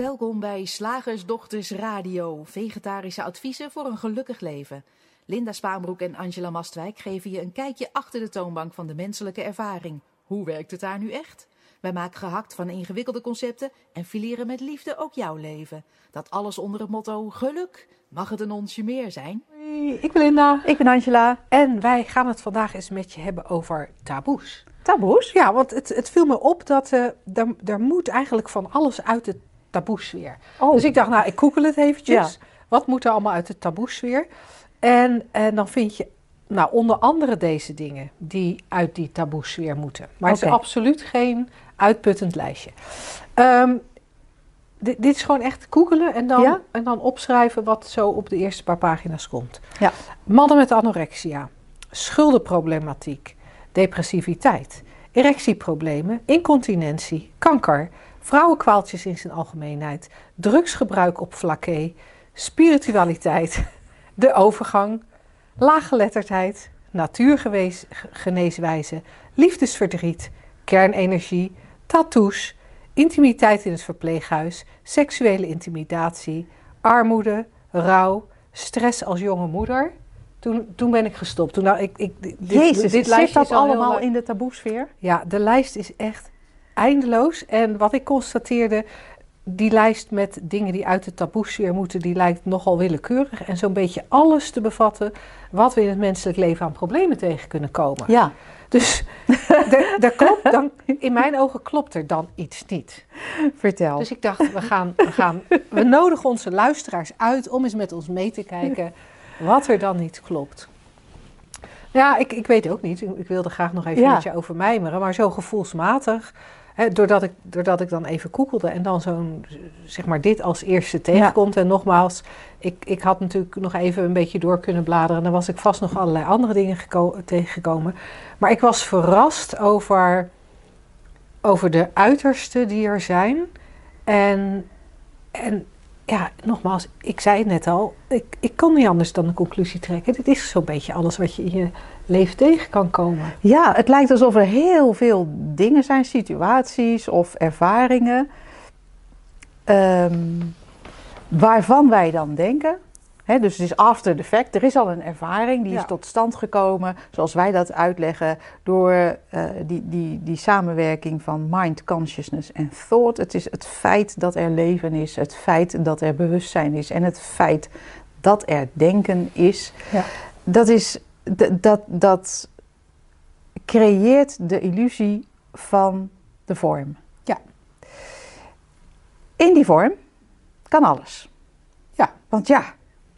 Welkom bij Slagersdochters Radio, vegetarische adviezen voor een gelukkig leven. Linda Spaanbroek en Angela Mastwijk geven je een kijkje achter de toonbank van de menselijke ervaring. Hoe werkt het daar nu echt? Wij maken gehakt van ingewikkelde concepten en fileren met liefde ook jouw leven. Dat alles onder het motto geluk. Mag het een onsje meer zijn? Hoi, ik ben Linda. Ik ben Angela. En wij gaan het vandaag eens met je hebben over taboes. Taboes? Ja, want het, het viel me op dat uh, er, er moet eigenlijk van alles uit de taboesfeer. Oh. Dus ik dacht, nou, ik google het eventjes. Ja. Wat moet er allemaal uit de taboesfeer? En, en dan vind je, nou, onder andere deze dingen die uit die taboesfeer moeten. Maar het is absoluut geen uitputtend lijstje. Ehm, dit, dit is gewoon echt googelen en dan, Ja? en dan opschrijven wat zo op de eerste paar pagina's komt. Ja. Mannen met anorexia, schuldenproblematiek, depressiviteit, erectieproblemen, incontinentie, kanker, vrouwenkwaaltjes in zijn algemeenheid, drugsgebruik op vlakke, spiritualiteit, de overgang, laaggeletterdheid, natuurgeneeswijze, liefdesverdriet, kernenergie, tattoos, intimiteit in het verpleeghuis, seksuele intimidatie, armoede, rouw, stress als jonge moeder. Toen, toen ben ik gestopt. Toen, nou, ik, ik, dit, Jezus, dit zit lijstje dat al allemaal in de taboesfeer? Ja, de lijst is echt eindeloos. En wat ik constateerde, die lijst met dingen die uit de taboesfeer moeten, die lijkt nogal willekeurig. En zo'n beetje alles te bevatten wat we in het menselijk leven aan problemen tegen kunnen komen. Ja. Dus er klopt dan, in mijn ogen klopt er dan iets niet. Vertel. Dus ik dacht, we, gaan, we, gaan, we nodigen onze luisteraars uit om eens met ons mee te kijken wat er dan niet klopt. Ja, ik, ik weet ook niet. Ik, ik wilde graag nog even Ja. met je over mijmeren, maar zo gevoelsmatig. Doordat, ik, doordat ik dan even koekelde en dan zo'n, zeg maar, dit als eerste tegenkomt. En nogmaals, ik, ik had natuurlijk nog even een beetje door kunnen bladeren. Dan was ik vast nog allerlei andere dingen geko- tegengekomen. Maar ik was verrast over, over de uitersten die er zijn. En, en ja, nogmaals, ik zei het net al, ik, ik kon niet anders dan een conclusie trekken. Dit is zo'n beetje alles wat je in je leven tegen kan komen. Ja, het lijkt alsof er heel veel dingen zijn, situaties of ervaringen, ehm, waarvan wij dan denken. Hè, dus het is after the fact. Er is al een ervaring die Ja. is tot stand gekomen, zoals wij dat uitleggen, door eh, die, die, die samenwerking van mind, consciousness en thought. Het is het feit dat er leven is, het feit dat er bewustzijn is en het feit dat er denken is. Ja. Dat is dat, dat creëert de illusie van de vorm. Ja. In die vorm kan alles. Ja. Want ja,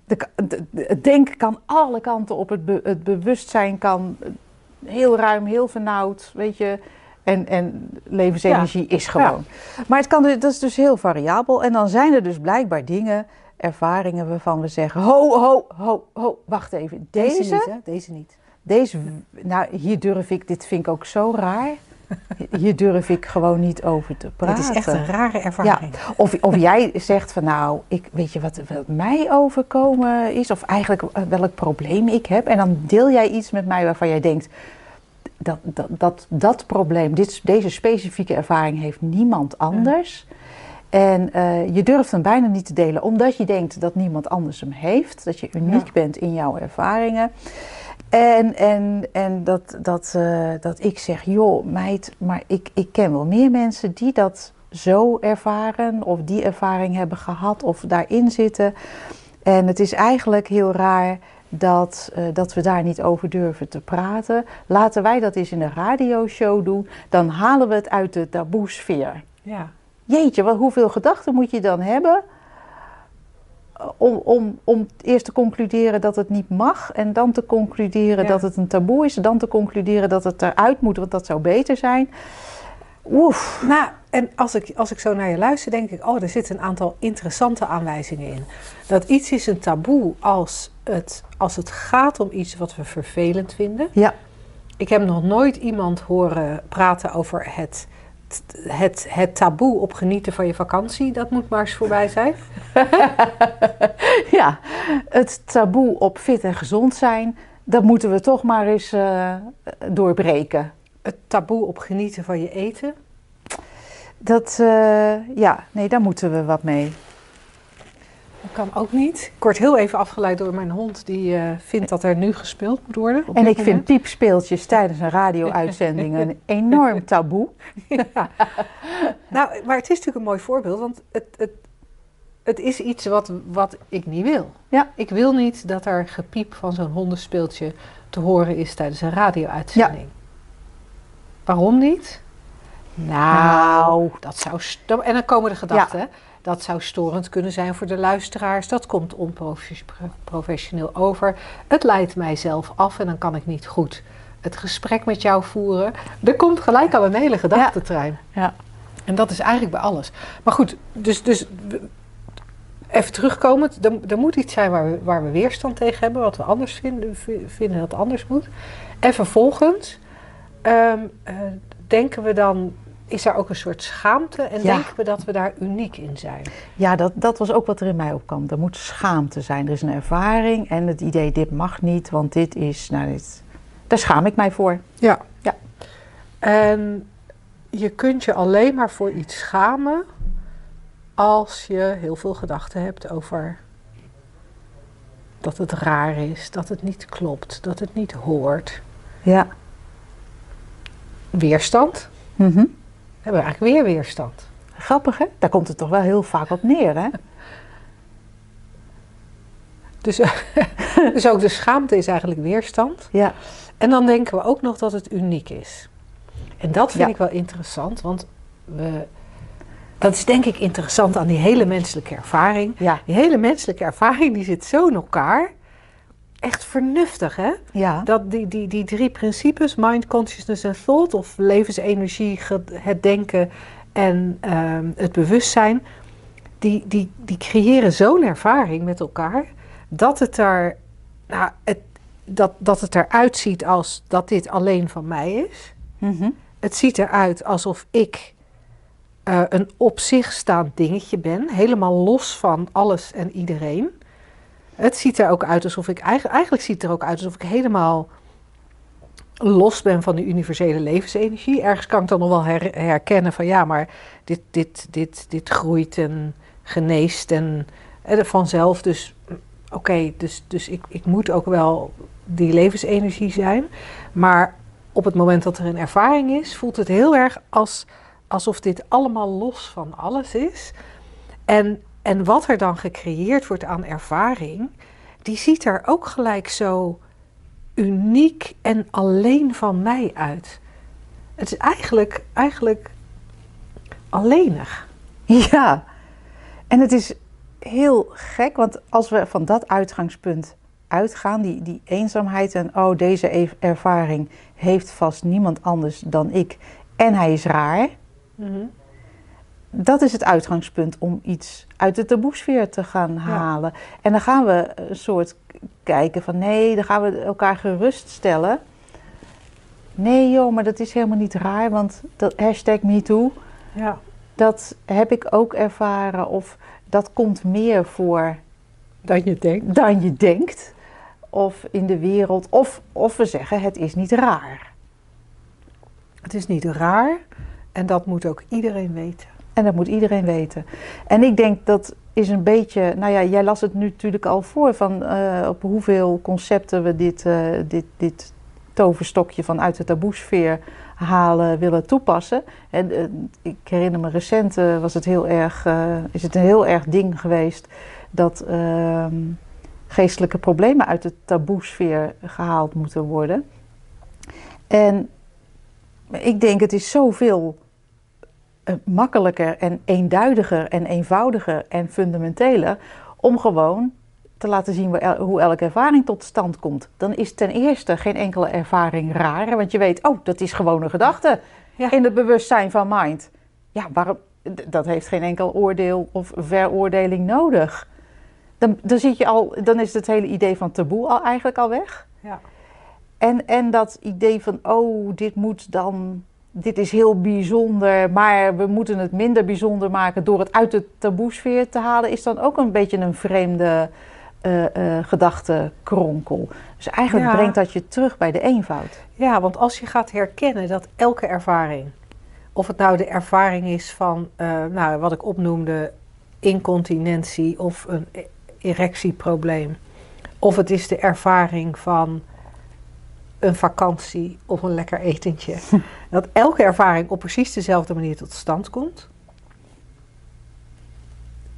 de, de- de- het denken kan alle kanten op. Het, be- het bewustzijn kan heel ruim, heel vernauwd, weet je. En, en levensenergie is gewoon. Maar het kan, dus- dat is dus heel variabel. En dan zijn er dus blijkbaar dingen, ervaringen waarvan we zeggen... Ho, ho, ho, ho, wacht even. Deze, niet, hè? Deze niet. deze, nou, hier durf ik, dit vind ik ook zo raar. Hier durf ik gewoon niet over te praten. Dit is echt een rare ervaring. Of, of jij zegt van nou, ik, weet je wat, wat mij overkomen is, of eigenlijk welk probleem ik heb. En dan deel jij iets met mij waarvan jij denkt, dat, dat, dat, dat probleem, dit, deze specifieke ervaring heeft niemand anders. En eh, je durft hem bijna niet te delen, omdat je denkt dat niemand anders hem heeft. Dat je uniek Ja. bent in jouw ervaringen. En, en, en dat, dat, eh, dat ik zeg, joh meid, maar ik, ik ken wel meer mensen die dat zo ervaren of die ervaring hebben gehad of daarin zitten. En het is eigenlijk heel raar dat, eh, dat we daar niet over durven te praten. Laten wij dat eens in een radioshow doen, dan halen we het uit de taboesfeer. Ja. Jeetje, wat, hoeveel gedachten moet je dan hebben eh, om, om, om eerst te concluderen dat het niet mag en dan te concluderen Ja. dat het een taboe is, dan te concluderen dat het eruit moet, want dat zou beter zijn. Oef. Nou, en als ik, als ik zo naar je luister, denk ik, oh, er zitten een aantal interessante aanwijzingen in. Dat iets is een taboe als het, als het gaat om iets wat we vervelend vinden. Ja, Ik heb nog nooit iemand horen praten over het, het, het taboe op genieten van je vakantie. Dat moet maar eens voorbij zijn. ja, het taboe op fit en gezond zijn, dat moeten we toch maar eens eh, doorbreken. Het taboe op genieten van je eten. Dat, eh, ja, nee, daar moeten we wat mee. Dat kan ook niet. Ik word heel even afgeleid door mijn hond die uh, vindt dat er nu gespeeld moet worden. En ik vind piepspeeltjes tijdens een radio-uitzending een enorm taboe. Ja. Nou, maar het is natuurlijk een mooi voorbeeld, want het, het, het is iets wat, wat ik niet wil. Ja. Ik wil niet dat er gepiep van zo'n hondenspeeltje te horen is tijdens een radio-uitzending. Ja. Waarom niet? Nou, nou, dat zou. En dan komen de gedachten. Ja. Dat zou storend kunnen zijn voor de luisteraars. Dat komt onprofessioneel over. Het leidt mijzelf af en dan kan ik niet goed het gesprek met jou voeren. Er komt gelijk al een hele gedachtentrein. Ja. ja. En dat is eigenlijk bij alles. Maar goed, dus, dus even terugkomend. Er, moet iets zijn waar we, waar we weerstand tegen hebben. Wat we anders vinden, vinden dat anders moet. En vervolgens um, uh, denken we dan is daar ook een soort schaamte en denken we dat we daar uniek in zijn? Ja, dat, dat was ook wat er in mij opkwam. Er moet schaamte zijn. Er is een ervaring en het idee, dit mag niet, want dit is, nou, dit, daar schaam ik mij voor. Ja. ja. En je kunt je alleen maar voor iets schamen als je heel veel gedachten hebt over dat het raar is, dat het niet klopt, dat het niet hoort. Ja. Weerstand. Mm hebben we eigenlijk weer weerstand. Grappig hè? Daar komt het toch wel heel vaak op neer hè? Dus, dus ook de schaamte is eigenlijk weerstand. Ja. En dan denken we ook nog dat het uniek is. En dat vind ik wel interessant, want we, dat is denk ik interessant aan die hele menselijke ervaring. Ja. Die hele menselijke ervaring die zit zo in elkaar. Echt vernuftig, hè? Ja. Dat die, die, die drie principes, mind, consciousness en thought, of levensenergie, het denken en ehm, het bewustzijn, die, die, die creëren zo'n ervaring met elkaar dat het er, nou, het, dat, dat het eruit ziet als dat dit alleen van mij is. Mm Het ziet eruit alsof ik uh, een op zich staand dingetje ben, helemaal los van alles en iedereen. Het ziet er ook uit alsof ik, eigenlijk, ziet het er ook uit alsof ik helemaal los ben van de universele levensenergie. Ergens kan ik dan nog wel herkennen van ja, maar dit, dit, dit, dit groeit en geneest en, en vanzelf. Dus oké, dus, dus ik, ik moet ook wel die levensenergie zijn. Maar op het moment dat er een ervaring is, voelt het heel erg als, alsof dit allemaal los van alles is. En, en wat er dan gecreëerd wordt aan ervaring, die ziet er ook gelijk zo uniek en alleen van mij uit. Het is eigenlijk, eigenlijk alleenig. Ja, en het is heel gek, want als we van dat uitgangspunt uitgaan, die, die eenzaamheid en oh, deze ervaring heeft vast niemand anders dan ik en hij is raar. Mm dat is het uitgangspunt om iets uit de taboesfeer te gaan halen. En dan gaan we een soort kijken van nee, dan gaan we elkaar geruststellen. Nee joh, maar dat is helemaal niet raar, want dat hashtag MeToo, ja. dat heb ik ook ervaren. Of dat komt meer voor dan je denkt. Dan je denkt. Of in de wereld. Of, of we zeggen het is niet raar. Het is niet raar en dat moet ook iedereen weten. En dat moet iedereen weten. En ik denk dat is een beetje, nou ja, jij las het nu natuurlijk al voor van uh, op hoeveel concepten we dit, uh, dit, dit toverstokje vanuit de taboesfeer halen, willen toepassen. En uh, ik herinner me recent was het heel erg, is het een heel erg ding geweest dat ehm, geestelijke problemen uit de taboesfeer gehaald moeten worden. En ik denk het is zoveel eh, makkelijker en eenduidiger en eenvoudiger en fundamenteler om gewoon te laten zien hoe elke ervaring tot stand komt. Dan is ten eerste geen enkele ervaring raar, want je weet, oh, dat is gewoon een gedachte ja. in het bewustzijn van mind. Ja, waarom, dat heeft geen enkel oordeel of veroordeling nodig. Dan, dan, zit je al, dan is het hele idee van taboe al eigenlijk al weg. Ja. En, en dat idee van, oh, dit moet dan dit is heel bijzonder, maar we moeten het minder bijzonder maken door het uit de taboesfeer te halen, is dan ook een beetje een vreemde uh, uh, gedachtenkronkel. Dus eigenlijk brengt dat je terug bij de eenvoud. Ja, want als je gaat herkennen dat elke ervaring Of het nou de ervaring is van, uh, nou, wat ik opnoemde, incontinentie of een e-, erectieprobleem. Of het is de ervaring van een vakantie of een lekker etentje. dat elke ervaring op precies dezelfde manier tot stand komt.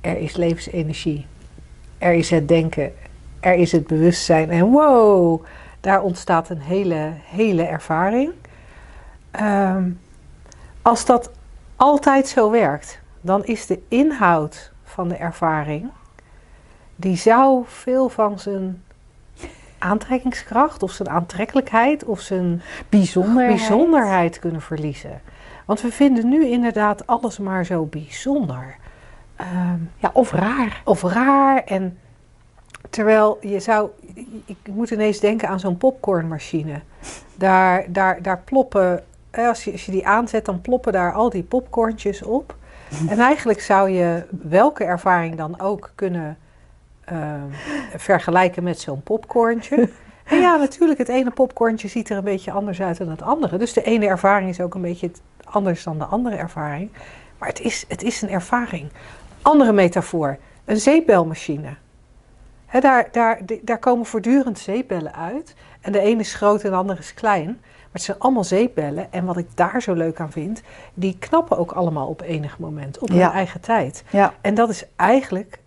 Er is levensenergie. Er is het denken. Er is het bewustzijn. En wow, daar ontstaat een hele, hele ervaring. Ehm, als dat altijd zo werkt, dan is de inhoud van de ervaring, die zou veel van zijn aantrekkingskracht of zijn aantrekkelijkheid of zijn bijzonderheid. bijzonderheid kunnen verliezen. Want we vinden nu inderdaad alles maar zo bijzonder. Ehm, ja, of raar. Of raar. En terwijl je zou. Ik moet ineens denken aan zo'n popcornmachine. Daar, daar, daar ploppen. Als je, als je die aanzet, dan ploppen daar al die popcorntjes op. En eigenlijk zou je welke ervaring dan ook kunnen Ehm, vergelijken met zo'n popcornje. En ja, natuurlijk, het ene popcornje ziet er een beetje anders uit dan het andere. Dus de ene ervaring is ook een beetje anders dan de andere ervaring. Maar het is, het is een ervaring. Andere metafoor, een zeepbelmachine. daar, daar, daar komen voortdurend zeepbellen uit. En de ene is groot en de andere is klein. Maar het zijn allemaal zeepbellen. En wat ik daar zo leuk aan vind, die knappen ook allemaal op enig moment, op hun eigen tijd. Ja. En dat is eigenlijk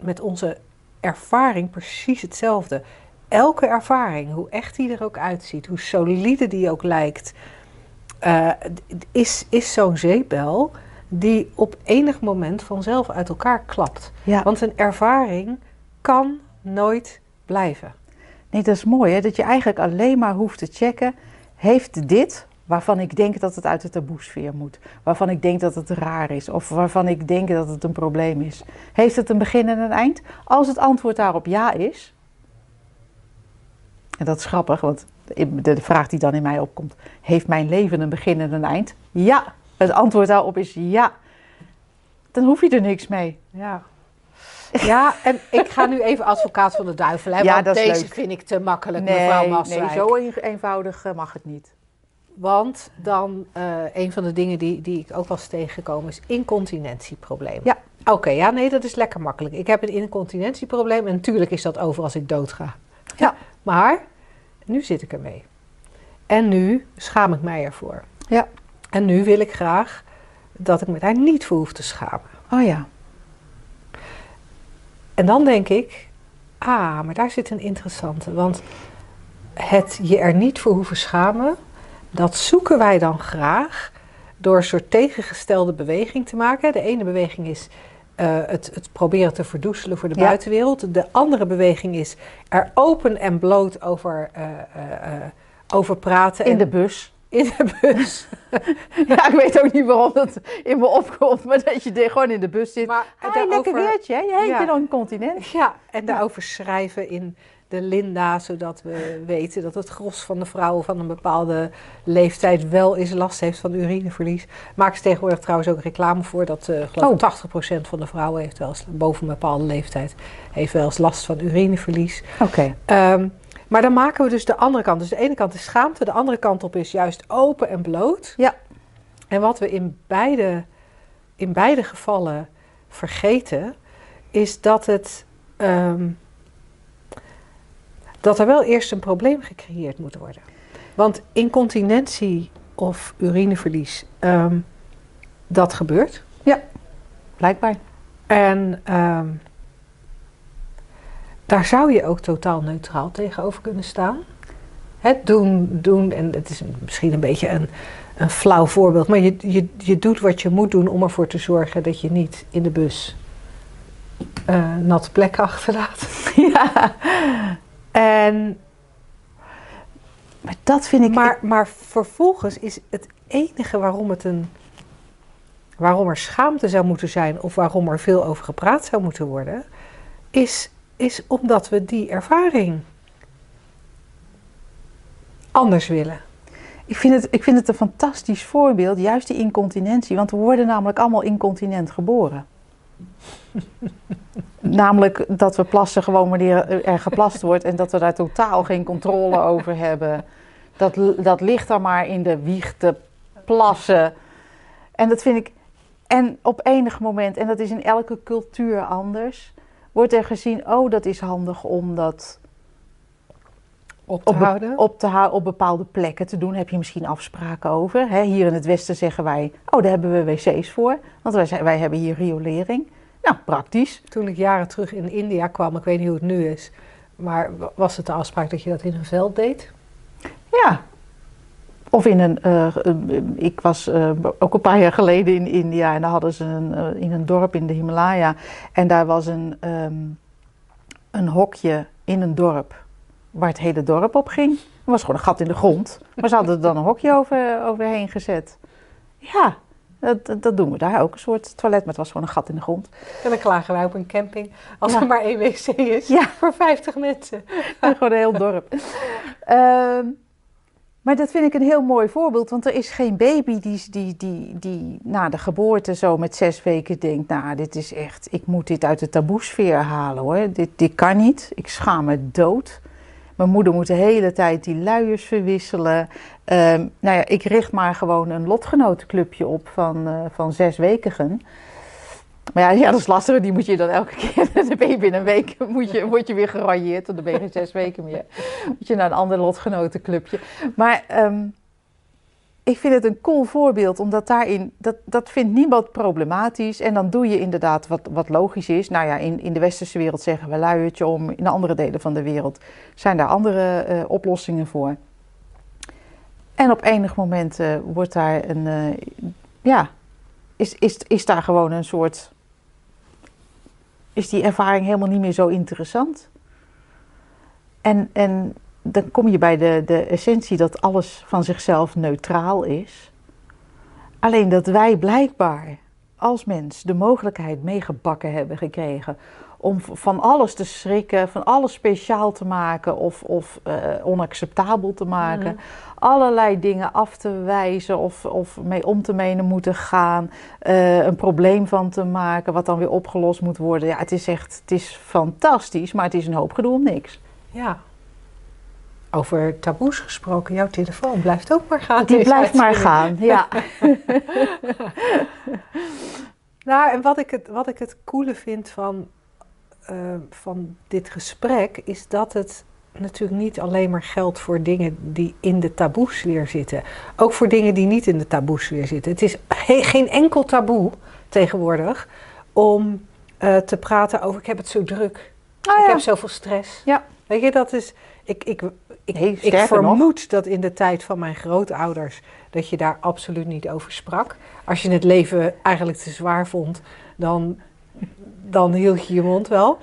met onze ervaring precies hetzelfde. Elke ervaring, hoe echt die er ook uitziet, hoe solide die ook lijkt, uh, is, is zo'n zeepbel die op enig moment vanzelf uit elkaar klapt. Want een ervaring kan nooit blijven. Nee, dat is mooi, hè? dat je eigenlijk alleen maar hoeft te checken: heeft dit waarvan ik denk dat het uit de taboesfeer moet, waarvan ik denk dat het raar is of waarvan ik denk dat het een probleem is. Heeft het een begin en een eind? Als het antwoord daarop ja is, en dat is grappig, want de vraag die dan in mij opkomt, heeft mijn leven een begin en een eind? Ja, het antwoord daarop is ja. Dan hoef je er niks mee. Ja. Ja, en ik ga nu even advocaat van de duivel. Hè, ja, want deze vind ik te makkelijk, nee, mevrouw Masswijk. Nee, zo eenvoudig eh, mag het niet. Want dan, uh, een van de dingen die, die ik ook was tegengekomen is incontinentieprobleem. Ja. Oké, ja, nee, dat is lekker makkelijk. Ik heb een incontinentieprobleem en natuurlijk is dat over als ik doodga. Ja. Maar nu zit ik ermee. En nu schaam ik mij ervoor. Ja. En nu wil ik graag dat ik me daar niet voor hoef te schamen. Oh ja. En dan denk ik, ah, maar daar zit een interessante. Want het je er niet voor hoeven schamen dat zoeken wij dan graag door een soort tegengestelde beweging te maken. De ene beweging is uh, het, het, proberen te verdoezelen voor de buitenwereld. De andere beweging is er open en bloot over, uh, uh, over praten. In de bus. In de bus. ja, ik weet ook niet waarom dat in me opkomt, maar dat je gewoon in de bus zit. Maar hey, lekker weertje, hè? Je heet ja. een continent. Ja, en daarover schrijven in de Linda, zodat we weten dat het gros van de vrouwen van een bepaalde leeftijd wel eens last heeft van urineverlies. Maak ze tegenwoordig trouwens ook reclame voor dat uh, geloof oh. 80% van de vrouwen heeft wel eens, boven een bepaalde leeftijd heeft wel eens last van urineverlies. Oké. Ehm, maar dan maken we dus de andere kant. Dus de ene kant is schaamte, de andere kant op is juist open en bloot. Ja. En wat we in beide, in beide gevallen vergeten, is dat het. Ehm, dat er wel eerst een probleem gecreëerd moet worden. Want incontinentie of urineverlies, ehm, dat gebeurt. Ja, blijkbaar. En ehm, daar zou je ook totaal neutraal tegenover kunnen staan. Het doen, doen, en het is misschien een beetje een, een flauw voorbeeld, maar je, je, je doet wat je moet doen om ervoor te zorgen dat je niet in de bus uh, natte plekken achterlaat. Ja. En, maar dat vind ik. Maar, maar vervolgens is het enige waarom het een. waarom er schaamte zou moeten zijn of waarom er veel over gepraat zou moeten worden, is, is omdat we die ervaring anders willen. Ik vind, het, ik vind het een fantastisch voorbeeld, juist die incontinentie, want we worden namelijk allemaal incontinent geboren. Namelijk dat we plassen gewoon wanneer er geplast wordt en dat we daar totaal geen controle over hebben. Dat, dat ligt er maar in de wieg te plassen. En dat vind ik. En op enig moment, en dat is in elke cultuur anders, wordt er gezien: oh, dat is handig om dat Op te op, houden. op, te op bepaalde plekken te doen. Heb je misschien afspraken over. Hier in het Westen zeggen wij: oh, daar hebben we wc's voor, want wij, zijn- wij hebben hier riolering. Nou, praktisch. Toen ik jaren terug in India kwam, ik weet niet hoe het nu is, maar wa- was het de afspraak dat je dat in een veld deed? Ja. Of in een. eh, ik was eh, ook een paar jaar geleden in India en daar hadden ze een, eh, in een dorp in de Himalaya. En daar was een, ehm, een hokje in een dorp waar het hele dorp op ging. Er was gewoon een gat in de grond. Maar ze hadden er dan een hokje over, overheen gezet. Ja, dat, dat- doen we daar ook. Een soort toilet, maar het was gewoon een gat in de grond. En dan klagen wij op een camping als Ja. er maar één wc is Ja. voor 50 mensen. Gewoon een heel dorp. Ehm, maar dat vind ik een heel mooi voorbeeld, want er is geen baby die, die, die, die na de geboorte zo met zes weken denkt: Nou, dit is echt, ik moet dit uit de taboesfeer halen hoor. Dit, dit kan niet. Ik schaam me dood. Mijn moeder moet de hele tijd die luiers verwisselen. Ehm, nou ja, ik richt maar gewoon een lotgenotenclubje op van, eh, van zeswekigen. Maar ja, ja, dat is lastig. Die moet je dan elke keer. Dan ben je binnen een week moet je, word je weer geranjeerd. Dan ben je geen zes weken meer. Moet je naar een ander lotgenotenclubje. Maar ehm, ik vind het een cool voorbeeld. Omdat daarin, dat, dat vindt niemand problematisch. En dan doe je inderdaad wat, wat logisch is. Nou ja, in, in de westerse wereld zeggen we luiertje om. In andere delen van de wereld zijn daar andere eh, oplossingen voor. En op enig moment eh, wordt daar een, eh, ja, is, is, is daar gewoon een soort, is die ervaring helemaal niet meer zo interessant. En, en dan kom je bij de, de essentie dat alles van zichzelf neutraal is. Alleen dat wij blijkbaar als mens de mogelijkheid meegebakken hebben gekregen om van alles te schrikken, van alles speciaal te maken of, of eh, onacceptabel te maken. Allerlei dingen af te wijzen of, of mee om te menen moeten gaan. eh, een probleem van te maken wat dan weer opgelost moet worden. Ja, het is echt, het is fantastisch, maar het is een hoop gedoe om niks. Ja. Over taboes gesproken, jouw telefoon blijft ook maar gaan. Die blijft maar gaan, ja. Nou, en wat ik het, wat ik het coole vind van, eh, van dit gesprek, is dat het natuurlijk niet alleen maar geldt voor dingen die in de taboesfeer zitten. Ook voor dingen die niet in de taboesfeer zitten. Het is he- geen enkel taboe tegenwoordig om eh, te praten over ik heb het zo druk. Ah, Ik ja. heb zoveel stress. Ja. Weet je, dat is. Ik, ik, ik, Nee, ik sterker vermoed dat in de tijd van mijn grootouders. dat je daar absoluut niet over sprak. Als je het leven eigenlijk te zwaar vond, dan, dan hield je je mond wel.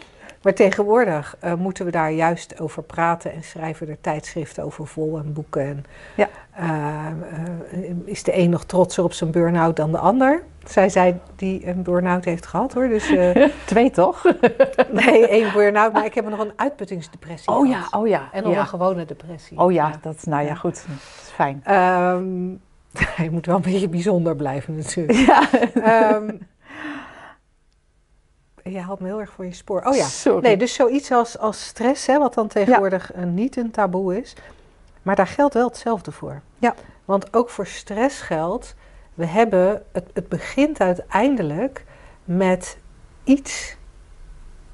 Maar tegenwoordig eh, moeten we daar juist over praten en schrijven er tijdschriften over vol en boeken. En, Ja. eh, eh, is de een nog trotser op zijn burn-out dan de ander? Zij zei die een burn-out heeft gehad hoor. Dus Twee toch? Nee, één burn-out, maar ik heb nog een uitputtingsdepressie. Oh ja, oh ja. En nog ja. een gewone depressie. Oh ja, dat, nou ja, Ja. goed. Dat is fijn. Ehm, je moet wel een beetje bijzonder blijven natuurlijk. Ja, Ehm, je haalt me heel erg voor je spoor. Oh ja, sorry. nee, dus zoiets als, als stress, hè, wat dan tegenwoordig eh, niet een taboe is. Maar daar geldt wel hetzelfde voor. Ja. Want ook voor stress geldt, we hebben, het, het begint uiteindelijk met iets,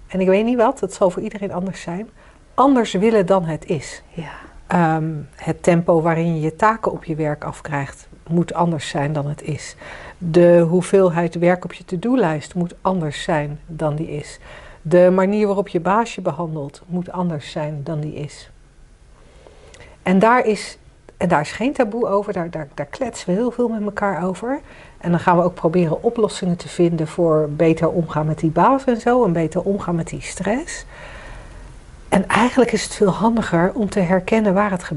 en ik weet niet wat, het zal voor iedereen anders zijn, anders willen dan het is. Ja. Ehm, het tempo waarin je je taken op je werk afkrijgt moet anders zijn dan het is. De hoeveelheid werk op je to-do-lijst moet anders zijn dan die is. De manier waarop je baas je behandelt moet anders zijn dan die is. En daar is, en daar is geen taboe over, daar, daar, daar kletsen we heel veel met elkaar over. En dan gaan we ook proberen oplossingen te vinden voor beter omgaan met die baas en zo, en beter omgaan met die stress. En eigenlijk is het veel handiger om te herkennen waar het,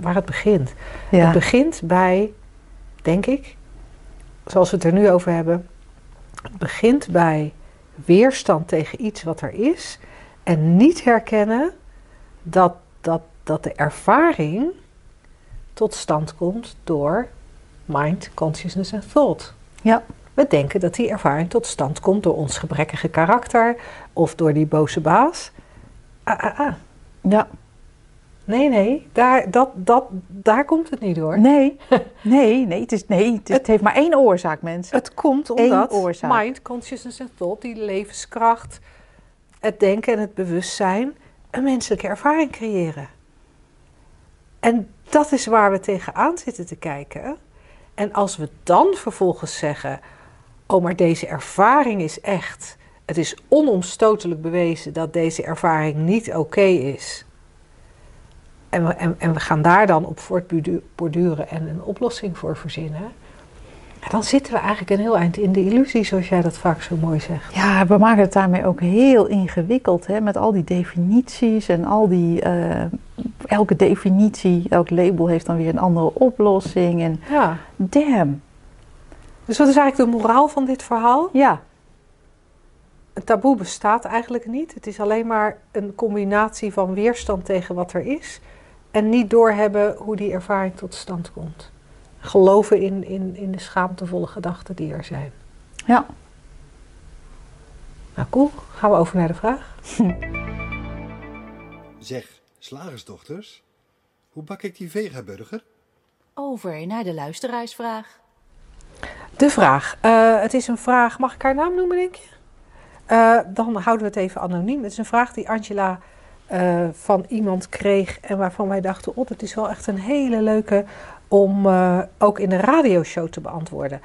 waar het begint. Ja. Het begint bij, denk ik, zoals we het er nu over hebben, begint bij weerstand tegen iets wat er is en niet herkennen dat, dat, dat de ervaring tot stand komt door mind, consciousness en thought. Ja. We denken dat die ervaring tot stand komt door ons gebrekkige karakter of door die boze baas. Ah, ah, ah. ja. Nee, nee, daar, dat, dat, daar komt het niet door. Nee, nee, nee, het, is, nee het, is- het heeft maar één oorzaak, mensen. Het komt omdat oorzaak. mind, consciousness en thought, die levenskracht, het denken en het bewustzijn, een menselijke ervaring creëren. En dat is waar we tegenaan zitten te kijken. En als we dan vervolgens zeggen: Oh, maar deze ervaring is echt. Het is onomstotelijk bewezen dat deze ervaring niet oké is. En we, en, en we gaan daar dan op voortborduren en een oplossing voor verzinnen. Dan zitten we eigenlijk een heel eind in de illusie, zoals jij dat vaak zo mooi zegt. Ja, we maken het daarmee ook heel ingewikkeld, hè, met al die definities en al die, eh, elke definitie, elk label heeft dan weer een andere oplossing en Ja. damn, Dus wat is eigenlijk de moraal van dit verhaal? ja, Een taboe bestaat eigenlijk niet. Het is alleen maar een combinatie van weerstand tegen wat er is en niet doorhebben hoe die ervaring tot stand komt. Geloven in, in, in de schaamtevolle gedachten die er zijn. ja. Nou, cool. Gaan we over naar de vraag. Zeg, slagersdochters, hoe bak ik die vegaburger? Over naar de luisteraarsvraag. De vraag. Eh, het is een vraag. Mag ik haar naam noemen, denk je? Eh, dan houden we het even anoniem. Het is een vraag die Angela eh, van iemand kreeg. En waarvan wij dachten: Oh, dat is wel echt een hele leuke. om eh, ook in een radioshow te beantwoorden.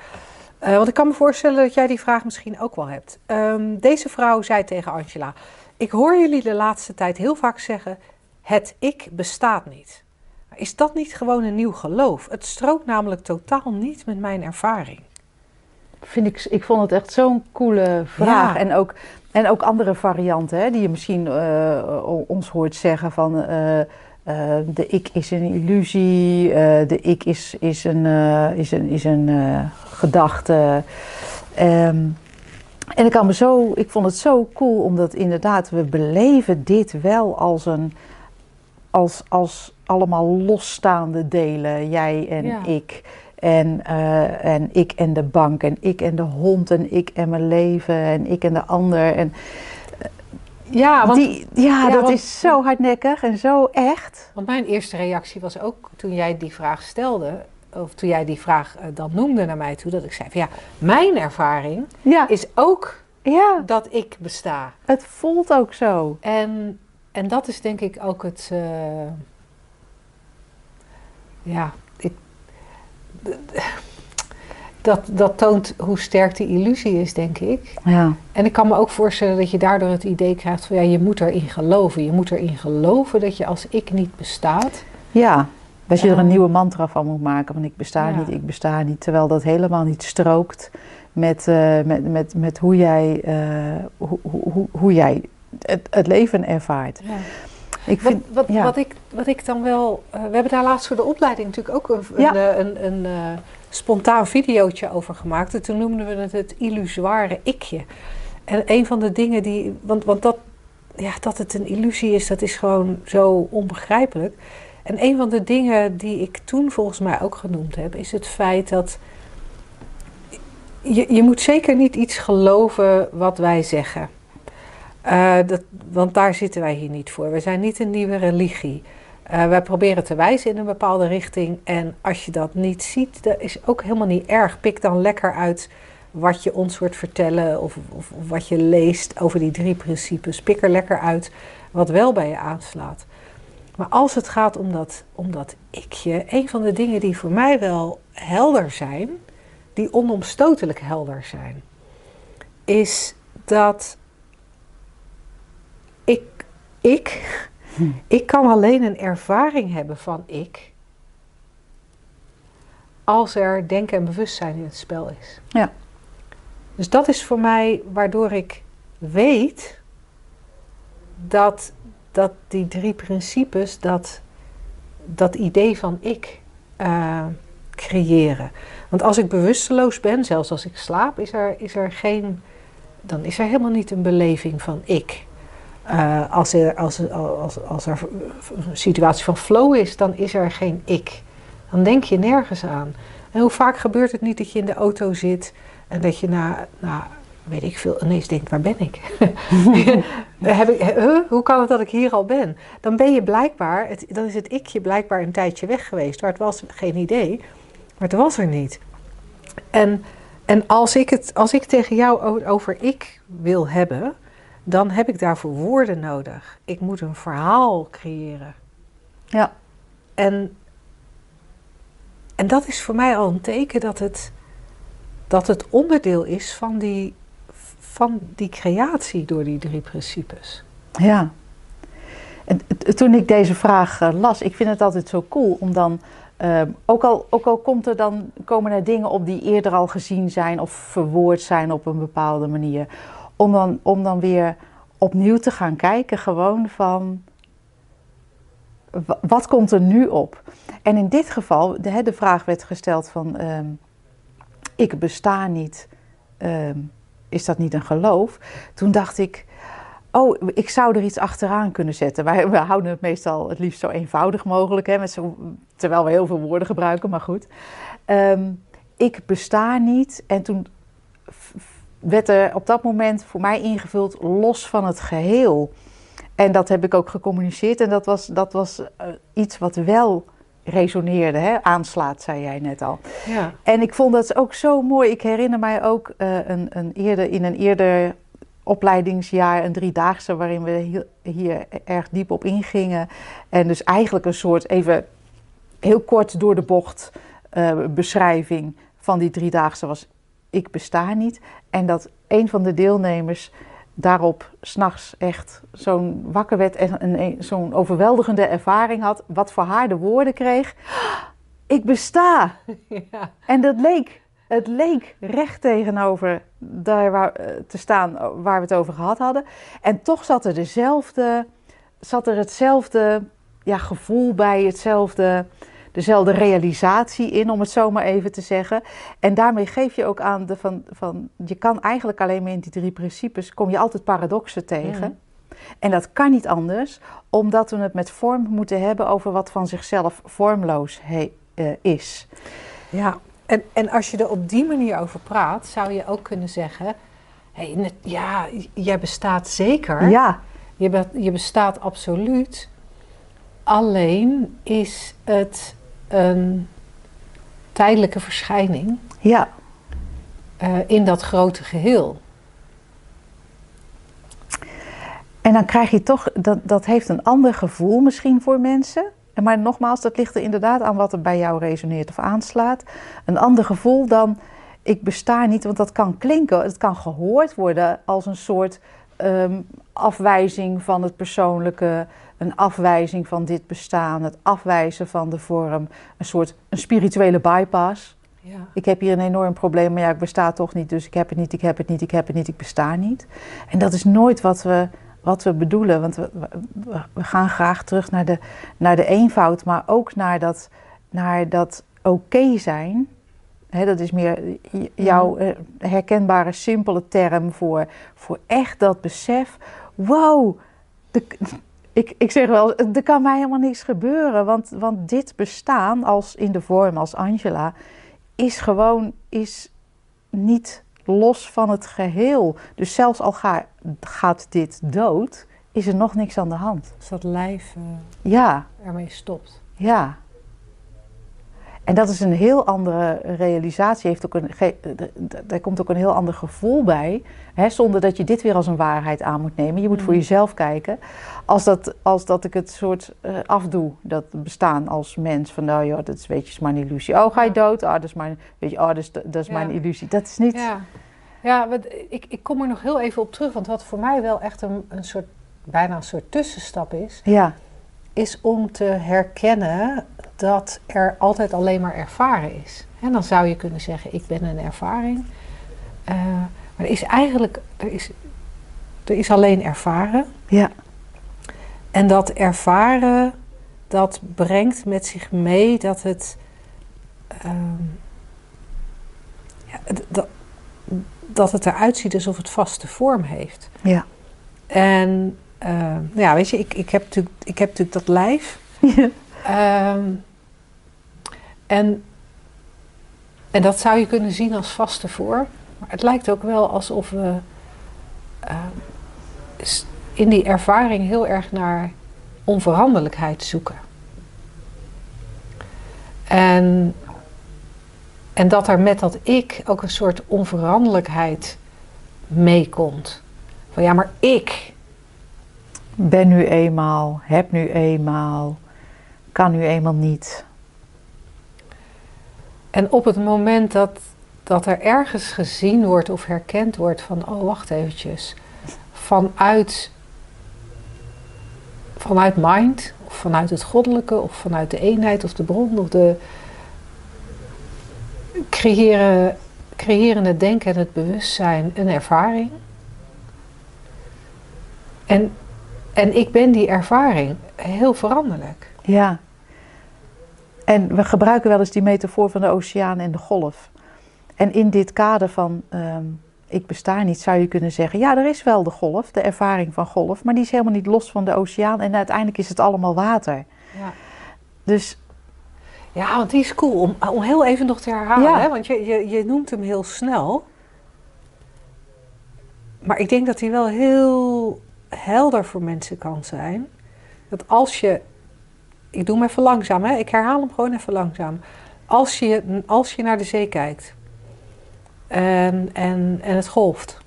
Eh, want ik kan me voorstellen dat jij die vraag misschien ook wel hebt. Ehm, deze vrouw zei tegen Angela: Ik hoor jullie de laatste tijd heel vaak zeggen: Het ik bestaat niet. Is dat niet gewoon een nieuw geloof? Het strookt namelijk totaal niet met mijn ervaring. Vind ik, ik vond het echt zo'n coole vraag. Ja. En, ook, en ook andere varianten hè, die je misschien eh, ons hoort zeggen van eh, eh, de ik is een illusie, de ik is, is een, is een, is een gedachte. Ehm, en ik, kan me zo, ik vond het zo cool omdat inderdaad we beleven dit wel als een als, als allemaal losstaande delen, jij en Ja. ik. En, eh, en ik en de bank en ik en de hond en ik en mijn leven en ik en de ander. En Ja, want, die, ja, ja, dat want- is zo hardnekkig en zo echt. want mijn eerste reactie was ook toen jij die vraag stelde, of toen jij die vraag eh, dan noemde naar mij toe, dat ik zei van ja, mijn ervaring Ja, is ook ja dat ik besta. het voelt ook zo. En, en dat is denk ik ook het. eh, ja, dat, dat toont hoe sterk die illusie is, denk ik. Ja, En ik kan me ook voorstellen dat je daardoor het idee krijgt van ja, je moet erin geloven. Je moet erin geloven dat je als ik niet bestaat. ja. dat je er een Ja. nieuwe mantra van moet maken. Van ik besta Ja. niet, ik besta niet. Terwijl dat helemaal niet strookt met, eh, met, met, met hoe jij, eh, hoe, hoe, hoe jij het, het leven ervaart. Ik Wat, vind, wat, ja. wat, ik, wat ik dan wel. eh, we hebben daar laatst voor de opleiding natuurlijk ook een, Ja. een, eh, een, een, eh, spontaan videootje over gemaakt. En toen noemden we het het illusoire ikje. En een van de dingen die. Want, want dat, ja, dat het een illusie is, dat is gewoon zo onbegrijpelijk. En een van de dingen die ik toen volgens mij ook genoemd heb, is het feit dat. Je, je moet zeker niet iets geloven wat wij zeggen. Eh, dat, want daar zitten wij hier niet voor. We zijn niet een nieuwe religie. Eh, wij proberen te wijzen in een bepaalde richting. En als je dat niet ziet, dat is ook helemaal niet erg. Pik dan lekker uit wat je ons wordt vertellen of, of, wat je leest over die drie principes. Pik er lekker uit wat wel bij je aanslaat. Maar als het gaat om dat, om dat ikje, een van de dingen die voor mij wel helder zijn, die onomstotelijk helder zijn, is dat ik, ik kan alleen een ervaring hebben van ik als er denken en bewustzijn in het spel is. Ja. Dus dat is voor mij waardoor ik weet dat, dat die drie principes, dat, dat idee van ik eh, creëren. Want als ik bewusteloos ben, zelfs als ik slaap, is er, is er geen, dan is er helemaal niet een beleving van ik. Eh, als, er, als, als, als er een situatie van flow is, dan is er geen ik. Dan denk je nergens aan. En hoe vaak gebeurt het niet dat je in de auto zit en dat je na, weet ik veel, ineens denkt, waar ben ik? Heb ik? Hoe kan het dat ik hier al ben? Dan ben je blijkbaar, het, dan is het ikje blijkbaar een tijdje weg geweest. Maar het was geen idee, maar het was er niet. En, en als, ik het, als ik tegen jou over ik wil hebben, dan heb ik daarvoor woorden nodig. Ik moet een verhaal creëren. Ja. En, en dat is voor mij al een teken dat het, dat het onderdeel is van die, van die creatie door die drie principes. Ja. En toen ik deze vraag eh, las, ik vind het altijd zo cool om dan, uh, ook, al, ook al komt er dan, komen er dingen op die eerder al gezien zijn of verwoord zijn op een bepaalde manier, om dan, om dan weer opnieuw te gaan kijken, gewoon van wat komt er nu op? En in dit geval, de, de vraag werd gesteld van, uh, ik besta niet, uh, is dat niet een geloof? Toen dacht ik, oh, ik zou er iets achteraan kunnen zetten. Wij, we houden het meestal het liefst zo eenvoudig mogelijk, hè, met zo, terwijl we heel veel woorden gebruiken, maar goed. Um, ik besta niet en toen werd er op dat moment voor mij ingevuld los van het geheel. En dat heb ik ook gecommuniceerd en dat was, dat was uh, iets wat wel resoneerde, hè? aanslaat, zei jij net al. Ja. En ik vond dat ook zo mooi. Ik herinner mij ook uh, een, een eerder, in een eerder opleidingsjaar, een driedaagse, waarin we hier, hier erg diep op ingingen. En dus eigenlijk een soort, even heel kort door de bocht, uh, beschrijving van die driedaagse was: Ik besta niet. En dat een van de deelnemers daarop s'nachts echt zo'n wakker werd en een, zo'n overweldigende ervaring had, wat voor haar de woorden kreeg: Ik besta. Ja. En dat leek, het leek recht tegenover daar waar, te staan waar we het over gehad hadden. En toch zat er dezelfde, zat er hetzelfde ja, gevoel bij, hetzelfde, dezelfde realisatie in, om het zo maar even te zeggen. En daarmee geef je ook aan de van, van je kan eigenlijk alleen maar in die drie principes, kom je altijd paradoxen tegen. Mm. En dat kan niet anders, omdat we het met vorm moeten hebben over wat van zichzelf vormloos he, uh, is. Ja, en, en als je er op die manier over praat, zou je ook kunnen zeggen: hey, ja, jij bestaat zeker. Ja. Je, be, je bestaat absoluut. Alleen is het een tijdelijke verschijning Ja. uh, in dat grote geheel. En dan krijg je toch, dat, dat heeft een ander gevoel misschien voor mensen. Maar nogmaals, dat ligt er inderdaad aan wat er bij jou resoneert of aanslaat. Een ander gevoel dan, ik besta niet, want dat kan klinken, het kan gehoord worden als een soort um, afwijzing van het persoonlijke, een afwijzing van dit bestaan, het afwijzen van de vorm, een soort een spirituele bypass. Ja. Ik heb hier een enorm probleem, maar ja, ik besta toch niet, dus ik heb het niet, ik heb het niet, ik heb het niet, ik besta niet. En dat is nooit wat we, wat we bedoelen, want we, we, gaan graag terug naar de, naar de eenvoud, maar ook naar dat, naar dat oké okay zijn. He, dat is meer jouw uh, herkenbare, simpele term voor, voor echt dat besef. Wow, de, ik, ik zeg wel, er kan mij helemaal niks gebeuren. Want, want dit bestaan als in de vorm als Angela is gewoon is niet los van het geheel. Dus zelfs al ga, gaat dit dood, is er nog niks aan de hand. Als dat lijf uh, ja. ermee stopt. Ja. En dat is een heel andere realisatie. Heeft ook een, daar komt ook een heel ander gevoel bij. Hè, zonder dat je dit weer als een waarheid aan moet nemen. Je moet voor jezelf kijken. Als dat, als dat ik het soort uh, afdoe, dat bestaan als mens. Van nou ja, dat is, weet je, is maar een illusie. Oh, ga je dood? Ah, dat is maar, weet je, oh, dat is, dat is ja. een illusie. Dat is niet... Ja, ja wat, ik, ik kom er nog heel even op terug. Want wat voor mij wel echt een, een soort, bijna een soort tussenstap is... Ja. is om te herkennen dat er altijd alleen maar ervaren is. En dan zou je kunnen zeggen, ik ben een ervaring. Uh, maar er is eigenlijk, er is, er is alleen ervaren. Ja. En dat ervaren, dat brengt met zich mee dat het, um, ja, dat, dat het eruit ziet alsof het vaste vorm heeft. Ja. En uh, ja, weet je, ik, ik, heb natuurlijk, ik heb natuurlijk dat lijf. Ja. Um, en, en dat zou je kunnen zien als vaste vorm. Maar het lijkt ook wel alsof we uh, in die ervaring heel erg naar onveranderlijkheid zoeken. En, en dat er met dat ik ook een soort onveranderlijkheid meekomt. Van ja, maar ik. Ben nu eenmaal, heb nu eenmaal, kan nu eenmaal niet. En op het moment dat, dat er ergens gezien wordt of herkend wordt van, oh wacht eventjes, vanuit, vanuit mind, of vanuit het goddelijke, of vanuit de eenheid of de bron, of de creëren, creëren het denken en het bewustzijn een ervaring. En, en ik ben die ervaring heel veranderlijk. Ja. En we gebruiken wel eens die metafoor van de oceaan en de golf. En in dit kader van ehm, ik besta niet, zou je kunnen zeggen: ja, er is wel de golf, de ervaring van golf, maar die is helemaal niet los van de oceaan en uiteindelijk is het allemaal water. Ja. Dus. Ja, want die is cool om, om heel even nog te herhalen, hè? want je, je, je noemt hem heel snel. Maar ik denk dat hij wel heel helder voor mensen kan zijn. Dat als je ik doe hem even langzaam, hè? ik herhaal hem gewoon even langzaam. Als je, als je naar de zee kijkt en, en, en het golft,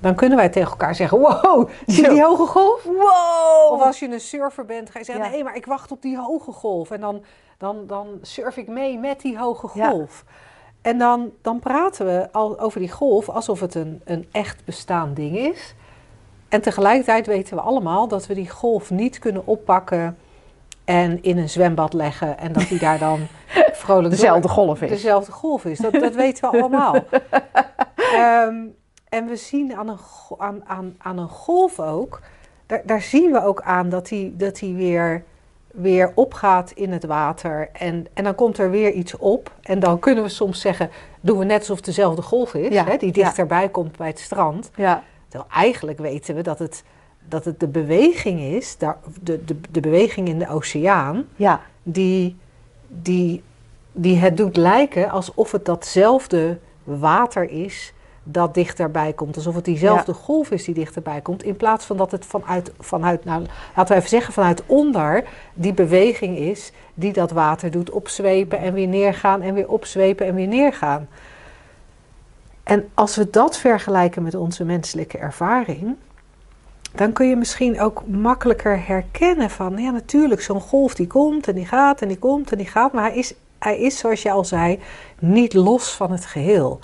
dan kunnen wij tegen elkaar zeggen: Wow, zie je die hoge golf? Wow! Of als je een surfer bent, ga je zeggen: Nee, maar ik wacht op die hoge golf. En dan, dan, dan surf ik mee met die hoge golf. En dan, dan praten we al over die golf alsof het een, een echt bestaand ding is. En tegelijkertijd weten we allemaal dat we die golf niet kunnen oppakken en in een zwembad leggen en dat hij daar dan vrolijk dezelfde golf is. Dezelfde golf is. Dat, dat weten we allemaal. Ehm, en we zien aan een, aan, aan, aan een golf ook, daar, daar zien we ook aan dat hij, dat hij weer, weer opgaat in het water. En, en dan komt er weer iets op. En dan kunnen we soms zeggen, doen we net alsof het dezelfde golf is, hè, die dichterbij komt bij het strand. Ja. Terwijl eigenlijk weten we dat het dat het de beweging is, de, de, de beweging in de oceaan, ja. die, die, die het doet lijken alsof het datzelfde water is dat dichterbij komt. Alsof het diezelfde golf is die dichterbij komt. In plaats van dat het vanuit, vanuit nou, laten we even zeggen, vanuit onder die beweging is die dat water doet opzwepen en weer neergaan en weer opzwepen en weer neergaan. En als we dat vergelijken met onze menselijke ervaring, dan kun je misschien ook makkelijker herkennen van, ja natuurlijk, zo'n golf die komt en die gaat en die komt en die gaat, maar hij is, hij is, zoals je al zei, niet los van het geheel.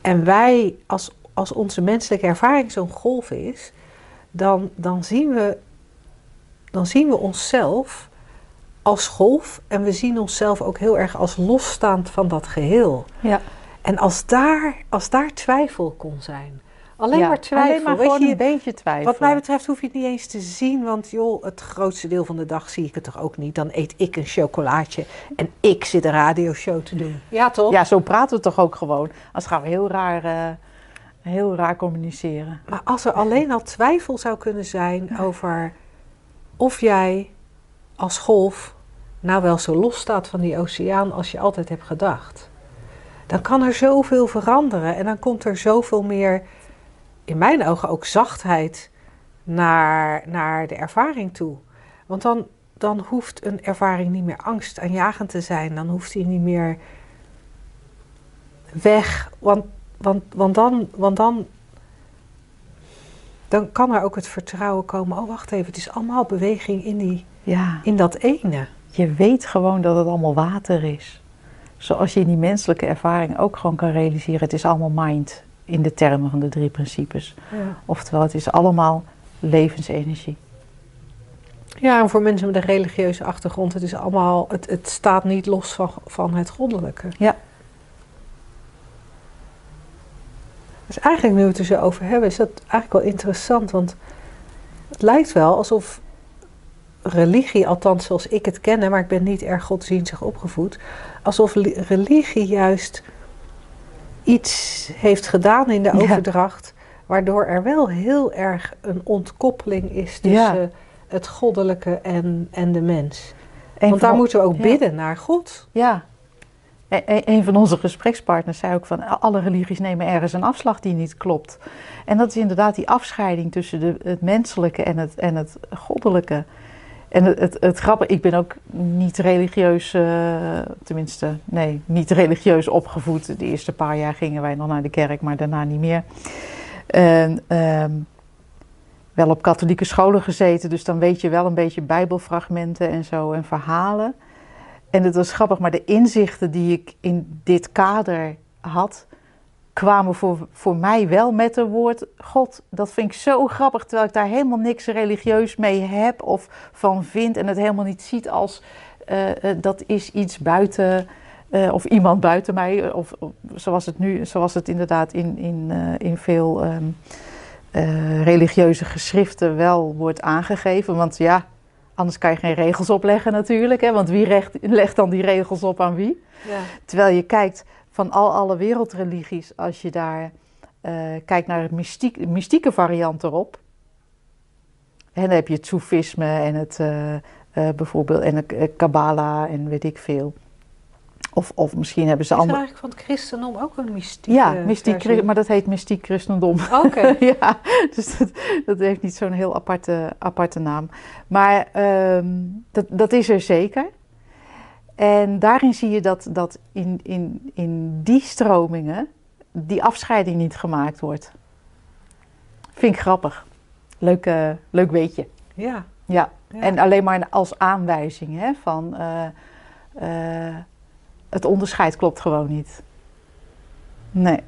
En wij, als, als onze menselijke ervaring zo'n golf is, dan, dan, zien we, dan zien we onszelf als golf en we zien onszelf ook heel erg als losstaand van dat geheel. Ja. En als daar, als daar twijfel kon zijn, Alleen maar twijfel. Alleen maar gewoon je, een beetje twijfel. Wat mij betreft hoef je het niet eens te zien. Want joh, het grootste deel van de dag zie ik het toch ook niet. Dan eet ik een chocolaatje en ik zit een radioshow te doen. Ja, toch? Ja, zo praten we toch ook gewoon. Als gaan we heel raar, uh, heel raar communiceren. Maar als er alleen al twijfel zou kunnen zijn over of jij als golf nou wel zo los staat van die oceaan als je altijd hebt gedacht. Dan kan er zoveel veranderen en dan komt er zoveel meer in mijn ogen ook zachtheid naar, naar de ervaring toe. Want dan, dan hoeft een ervaring niet meer angstaanjagend te zijn. Dan hoeft die niet meer weg. Want, want, want, dan, want dan, dan kan er ook het vertrouwen komen. Oh, wacht even, het is allemaal beweging in, die, ja. in dat ene. Je weet gewoon dat het allemaal water is. Zoals je in die menselijke ervaring ook gewoon kan realiseren. Het is allemaal mind in de termen van de drie principes. Ja. Oftewel, het is allemaal levensenergie. Ja, en voor mensen met een religieuze achtergrond, het is allemaal, het, het staat niet los van, van het goddelijke. Ja. Dus eigenlijk nu we het er zo over hebben, is dat eigenlijk wel interessant, want het lijkt wel alsof religie, althans zoals ik het ken, maar ik ben niet erg godsdienstig opgevoed, alsof religie juist iets heeft gedaan in de overdracht, waardoor er wel heel erg een ontkoppeling is tussen het goddelijke en, en de mens. Want daar moeten we ook bidden naar God. Ja. e- e- een van onze gesprekspartners zei ook van alle religies nemen ergens een afslag die niet klopt. En dat is inderdaad die afscheiding tussen de, het menselijke en het, en het goddelijke. En het, het, grappige, ik ben ook niet religieus, eh, tenminste, nee, niet religieus opgevoed. De eerste paar jaar gingen wij nog naar de kerk, maar daarna niet meer. En, ehm, wel op katholieke scholen gezeten, dus dan weet je wel een beetje bijbelfragmenten en zo en verhalen. En het was grappig, maar de inzichten die ik in dit kader had, kwamen voor, voor mij wel met het woord God. Dat vind ik zo grappig, terwijl ik daar helemaal niks religieus mee heb of van vind en het helemaal niet ziet als uh, uh, dat is iets buiten. Uh, of iemand buiten mij, of, of, zoals het nu, zoals het inderdaad in, in, in veel um, religieuze geschriften wel wordt aangegeven. Want ja, anders kan je geen regels opleggen natuurlijk. Hè? Want wie recht, legt dan die regels op aan wie? Ja. Terwijl je kijkt van al alle wereldreligies, als je daar uh, kijkt naar de mystiek, mystieke variant erop. En dan heb je het Soefisme en het uh, uh, bijvoorbeeld en de Kabbalah en weet ik veel. Of, of misschien hebben ze Is er andere. eigenlijk van het christendom ook een mystiek? Ja, mystiek, maar dat heet mystiek christendom. Oké. Okay. ja, dus dat, dat, heeft niet zo'n heel aparte, aparte naam. Maar um, dat, dat is er zeker. En daarin zie je dat, dat in, in, in die stromingen die afscheiding niet gemaakt wordt. Vind ik grappig. Leuk, uh, leuk weetje. Ja. ja. ja. En alleen maar als aanwijzing hè, van uh, uh, het onderscheid klopt gewoon niet. Nee.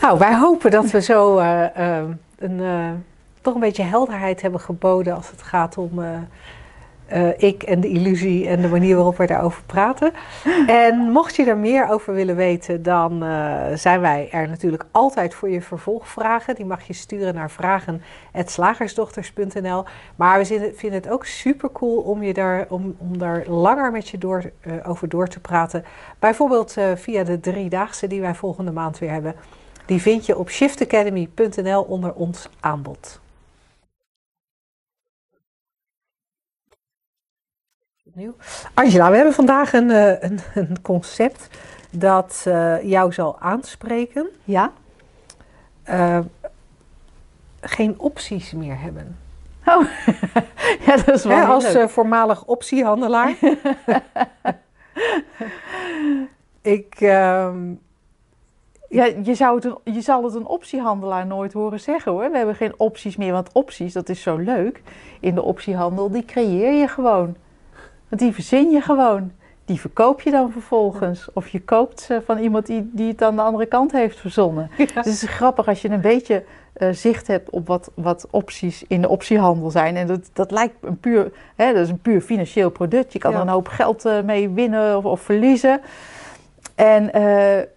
Nou, wij hopen dat we zo een, toch een beetje helderheid hebben geboden als het gaat om uh, ik en de illusie en de manier waarop we daarover praten. En mocht je er meer over willen weten, dan uh, zijn wij er natuurlijk altijd voor je vervolgvragen. Die mag je sturen naar vragen.slagersdochters.nl. Maar we vinden het ook super cool om, je daar, om, om daar langer met je door, uh, over door te praten. Bijvoorbeeld via de driedaagse die wij volgende maand weer hebben. Die vind je op shiftacademy.nl onder ons aanbod. Opnieuw. Angela, we hebben vandaag een, uh, een, een concept dat uh, jou zal aanspreken. Ja. Uh, geen opties meer hebben. Oh, ja, dat is wel Hè, Als voormalig optiehandelaar. ik. Um, ja, je, zou het een, je zal het een optiehandelaar nooit horen zeggen hoor. We hebben geen opties meer, want opties, dat is zo leuk in de optiehandel, die creëer je gewoon. Want die verzin je gewoon. Die verkoop je dan vervolgens. Of je koopt ze van iemand die, die het aan de andere kant heeft verzonnen. Ja. Dus het is grappig als je een beetje uh, zicht hebt op wat, wat opties in de optiehandel zijn. En dat, dat lijkt een puur, hè, dat is een puur financieel product. Je kan ja. er een hoop geld uh, mee winnen of, of verliezen. En, uh,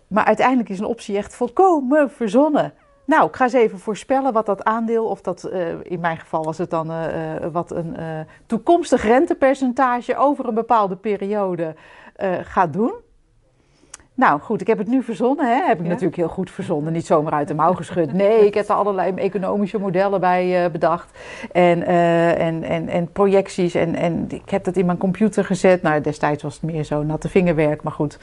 maar uiteindelijk is een optie echt volkomen verzonnen. Nou, ik ga eens even voorspellen wat dat aandeel, of dat uh, in mijn geval was het dan uh, uh, wat een toekomstig rentepercentage over een bepaalde periode gaat doen. Nou goed, ik heb het nu verzonnen, hè? heb ik ja? natuurlijk heel goed verzonnen, niet zomaar uit de mouw geschud. Nee, ik heb er allerlei economische modellen bij bedacht en, en, en, en projecties en, en ik heb dat in mijn computer gezet. Nou, destijds was het meer zo natte vingerwerk, maar goed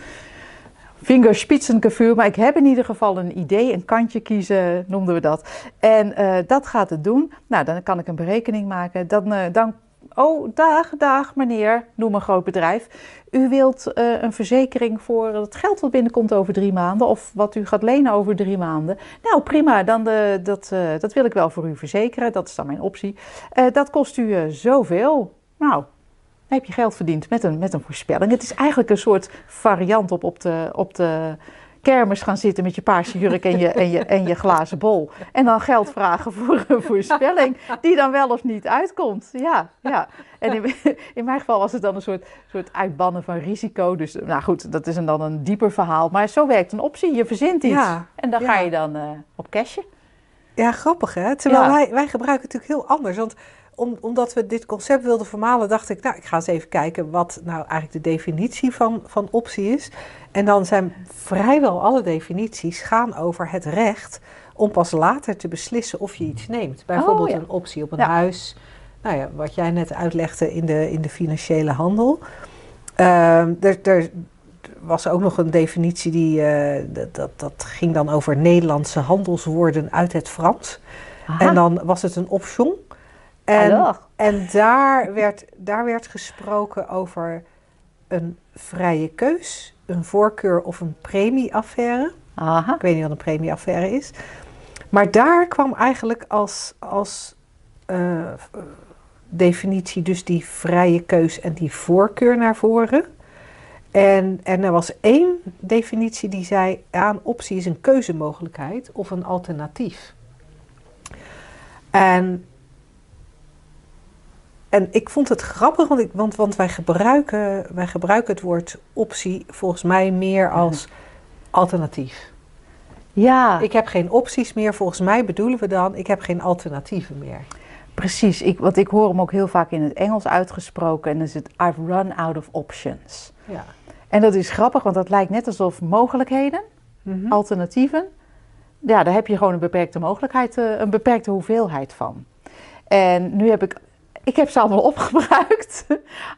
vingerspitsengevoel, maar ik heb in ieder geval een idee, een kantje kiezen, noemden we dat. En uh, dat gaat het doen. Nou, dan kan ik een berekening maken. Dan, uh, dan oh, dag, dag meneer, noem een groot bedrijf. U wilt uh, een verzekering voor het geld wat binnenkomt over drie maanden, of wat u gaat lenen over drie maanden. Nou, prima, dan de, dat, dat wil ik wel voor u verzekeren, dat is dan mijn optie. dat kost u zoveel. Nou, heb je geld verdiend met een, met een voorspelling. Het is eigenlijk een soort variant op op de, op de kermis gaan zitten met je paarse jurk en je, en, je, en je glazen bol. En dan geld vragen voor een voorspelling die dan wel of niet uitkomt. Ja, ja. En in, in mijn geval was het dan een soort, soort uitbannen van risico. Dus nou goed, dat is dan een dieper verhaal. Maar zo werkt een optie. Je verzint iets ja, en dan ja. ga je dan uh, op cashen. Ja, grappig hè? Terwijl ja. wij, wij gebruiken het natuurlijk heel anders. Want om, omdat we dit concept wilden vermalen, dacht ik, nou, ik ga eens even kijken wat nou eigenlijk de definitie van, van optie is. En dan zijn vrijwel alle definities gaan over het recht om pas later te beslissen of je iets neemt. Bijvoorbeeld oh, ja. een optie op een Ja. huis. Nou ja, wat jij net uitlegde in de, in de financiële handel. Ehm, er, er was ook nog een definitie die eh, dat, dat, dat ging dan over Nederlandse handelswoorden uit het Frans. Aha. En dan was het een option. En, Alors. en daar, werd, daar werd gesproken over een vrije keus, een voorkeur of een premieaffaire. Aha. Ik weet niet wat een premieaffaire is. Maar daar kwam eigenlijk als, als eh, definitie dus die vrije keus en die voorkeur naar voren. En, en er was één definitie die zei: aan optie is een keuzemogelijkheid of een alternatief. En, en ik vond het grappig, want, ik, want, want wij, gebruiken, wij gebruiken het woord optie volgens mij meer als alternatief. Ja, Ik heb geen opties meer. Volgens mij bedoelen we dan, ik heb geen alternatieven meer. precies. Ik, want ik hoor hem ook heel vaak in het Engels uitgesproken. En dan is het I've run out of options. Ja. En dat is grappig, want dat lijkt net alsof mogelijkheden, Mhm. alternatieven, ja, daar heb je gewoon een beperkte mogelijkheid, eh, een beperkte hoeveelheid van. En nu heb ik, ik heb ze allemaal opgebruikt.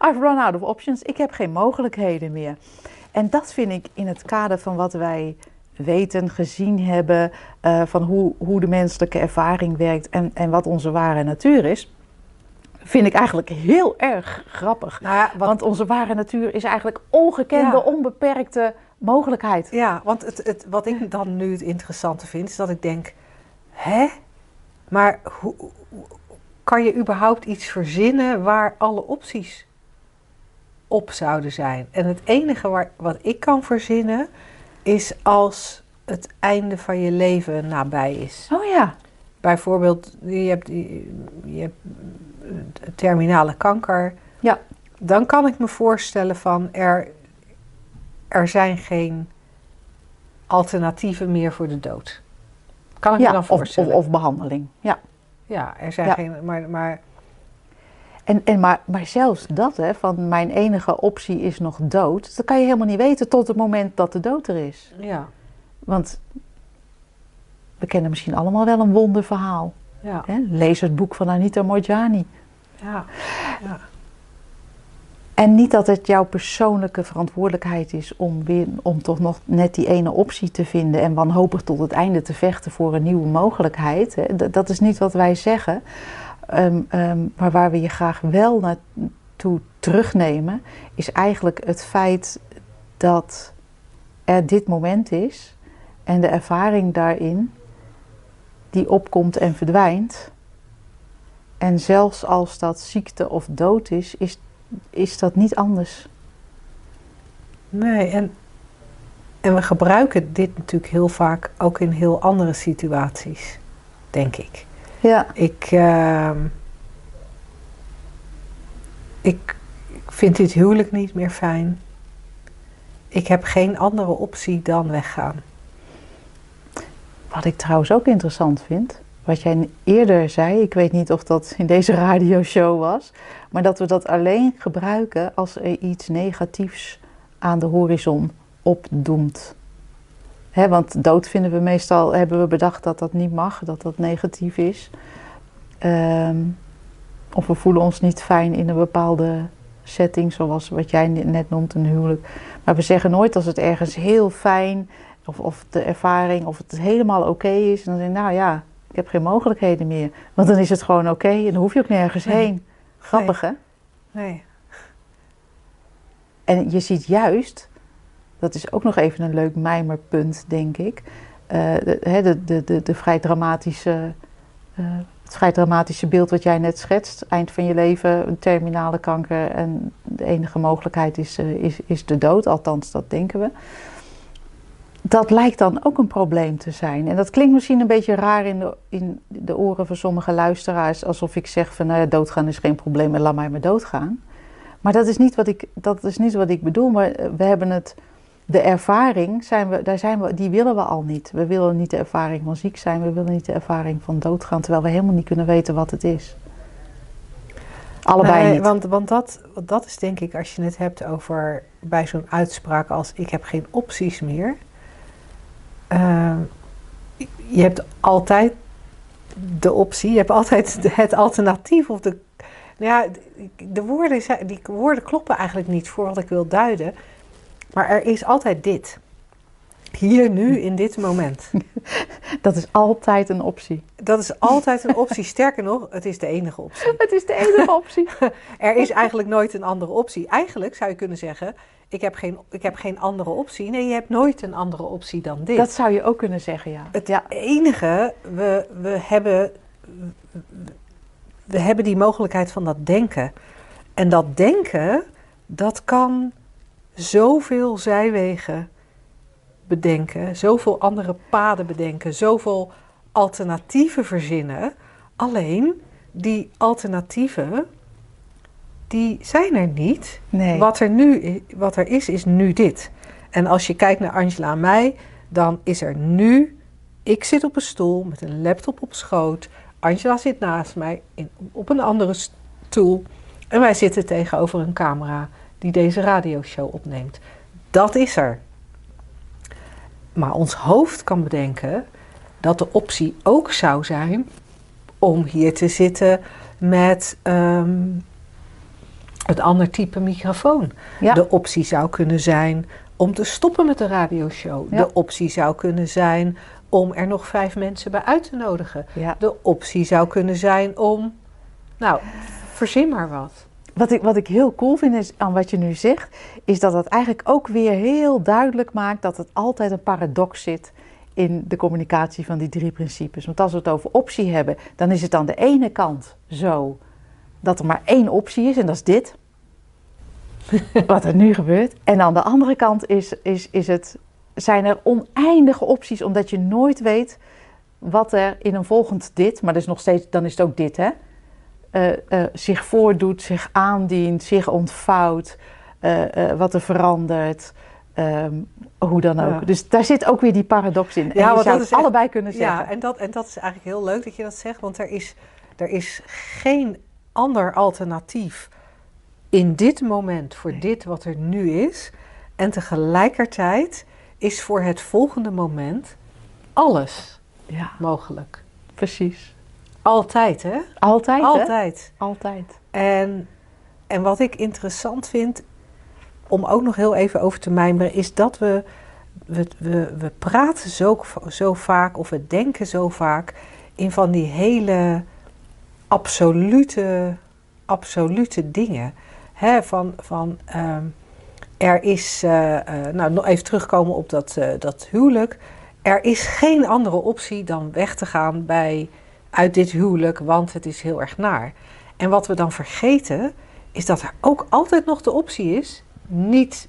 I've run out of options. Ik heb geen mogelijkheden meer. En dat vind ik in het kader van wat wij weten, gezien hebben, eh, van hoe, hoe de menselijke ervaring werkt en, en wat onze ware natuur is, vind ik eigenlijk heel erg grappig. Nou ja, wat, Want onze ware natuur is eigenlijk ongekende, Ja. onbeperkte mogelijkheid. ja, want het, het, wat ik dan nu het interessante vind, is dat ik denk: hè? Maar hoe- kan je überhaupt iets verzinnen waar alle opties op zouden zijn? En het enige waar, wat ik kan verzinnen, is als het einde van je leven nabij is. Oh ja, Bijvoorbeeld, je hebt, je hebt terminale kanker. Ja. Dan kan ik me voorstellen van er, er zijn geen alternatieven meer voor de dood. Kan ik me ja dan of, of, voorstellen? of behandeling. Ja. Ja, er zijn Ja. geen. Maar, maar En, en maar, maar zelfs dat, hè, van mijn enige optie is nog dood, dat kan je helemaal niet weten tot het moment dat de dood er is. ja, Want we kennen misschien allemaal wel een wonderverhaal. ja, Hè? Lees het boek van Anita Morjani. ja, ja. En niet dat het jouw persoonlijke verantwoordelijkheid is om, weer, om toch nog net die ene optie te vinden en wanhopig tot het einde te vechten voor een nieuwe mogelijkheid. Dat is niet wat wij zeggen. Ehm, ehm, maar waar we je graag wel naartoe terugnemen, is eigenlijk het feit dat er dit moment is en de ervaring daarin die opkomt en verdwijnt. En zelfs als dat ziekte of dood is, is is dat niet anders. Nee, en, en we gebruiken dit natuurlijk heel vaak ook in heel andere situaties, denk ik. Ja. Ik, ehm, ik, ik vind dit huwelijk niet meer fijn. Ik heb geen andere optie dan weggaan. Wat ik trouwens ook interessant vind, wat jij eerder zei, ik weet niet of dat in deze radioshow was, maar dat we dat alleen gebruiken als er iets negatiefs aan de horizon opdoemt. Want dood vinden we meestal, hebben we bedacht dat dat niet mag, dat dat negatief is. Ehm, of we voelen ons niet fijn in een bepaalde setting, zoals wat jij net noemt, een huwelijk. Maar we zeggen nooit als het ergens heel fijn, of, of de ervaring, of het helemaal oké is. En dan zeg je, nou ja, ik heb geen mogelijkheden meer. Want dan is het gewoon oké en dan hoef je ook nergens Nee. heen. Grappig hè? Nee. En je ziet juist, dat is ook nog even een leuk mijmerpunt, denk ik. de, hè, de, de, de, de vrij dramatische, eh, het vrij dramatische beeld wat jij net schetst. Eind van je leven, een terminale kanker en de enige mogelijkheid is, eh, is, is de dood. Althans, dat denken we. Dat lijkt dan ook een probleem te zijn. En dat klinkt misschien een beetje raar in de, in de oren van sommige luisteraars. Alsof ik zeg van nou ja, doodgaan is geen probleem en laat mij maar doodgaan. Maar dat is niet wat ik, dat is niet wat ik bedoel. Maar eh, we hebben het, de ervaring, zijn we, daar zijn we, die willen we al niet. We willen niet de ervaring van ziek zijn, we willen niet de ervaring van doodgaan. Terwijl we helemaal niet kunnen weten wat het is. Allebei Nee, niet. Want, want dat, want dat is denk ik, als je het hebt over bij zo'n uitspraak als ik heb geen opties meer. Ehm, je hebt altijd de optie, je hebt altijd het alternatief of de, Nou ja, de woorden, die woorden kloppen eigenlijk niet voor wat ik wil duiden. Maar er is altijd dit. Hier, nu, in dit moment. Dat is altijd een optie. Dat is altijd een optie. Sterker nog, het is de enige optie. Het is de enige optie. Er is eigenlijk nooit een andere optie. Eigenlijk zou je kunnen zeggen, ik heb geen, ik heb geen andere optie. Nee, je hebt nooit een andere optie dan dit. Dat zou je ook kunnen zeggen, ja. Het ja. enige, we, we, hebben, we hebben die mogelijkheid van dat denken. En dat denken, dat kan zoveel zijwegen bedenken, zoveel andere paden bedenken, zoveel alternatieven verzinnen. Alleen die alternatieven, die zijn er niet. Nee. Wat er nu wat er is, is nu dit. En als je kijkt naar Angela en mij, dan is er nu. Ik zit op een stoel met een laptop op schoot. Angela zit naast mij in, op een andere stoel. En wij zitten tegenover een camera die deze radioshow opneemt. Dat is er. Maar ons hoofd kan bedenken dat de optie ook zou zijn om hier te zitten met ehm een ander type microfoon. Ja. De optie zou kunnen zijn om te stoppen met de radioshow. Ja. De optie zou kunnen zijn om er nog vijf mensen bij uit te nodigen. Ja. De optie zou kunnen zijn om, nou, verzin maar wat. Wat ik, wat ik heel cool vind is, aan wat je nu zegt, is dat het eigenlijk ook weer heel duidelijk maakt dat het altijd een paradox zit in de communicatie van die drie principes. Want als we het over optie hebben, dan is het aan de ene kant zo dat er maar één optie is en dat is dit. wat er nu gebeurt. En aan de andere kant is, is, is het, zijn er oneindige opties, omdat je nooit weet wat er in een volgend dit, maar dat is nog steeds, dan is het ook dit, hè? Eh, eh, zich voordoet, zich aandient, zich ontvouwt, eh, wat er verandert, ehm, hoe dan ook. Ja. Dus daar zit ook weer die paradox in. En Ja, je zou dat echt- allebei kunnen zeggen. Ja, en dat, en dat is eigenlijk heel leuk dat je dat zegt, want er is, er is geen ander alternatief in dit moment voor dit wat er nu is. En tegelijkertijd is voor het volgende moment alles Ja, mogelijk. precies. Altijd, hè? Altijd, hè? Altijd. Altijd. En, en wat ik interessant vind, om ook nog heel even over te mijmeren, is dat we, we, we, we praten zo, zo vaak of we denken zo vaak in van die hele absolute, absolute dingen. Hè, van van ehm, er is, eh, eh, nou nog even terugkomen op dat, eh, dat huwelijk. Er is geen andere optie dan weg te gaan bij, uit dit huwelijk, want het is heel erg naar. En wat we dan vergeten, is dat er ook altijd nog de optie is. Niet,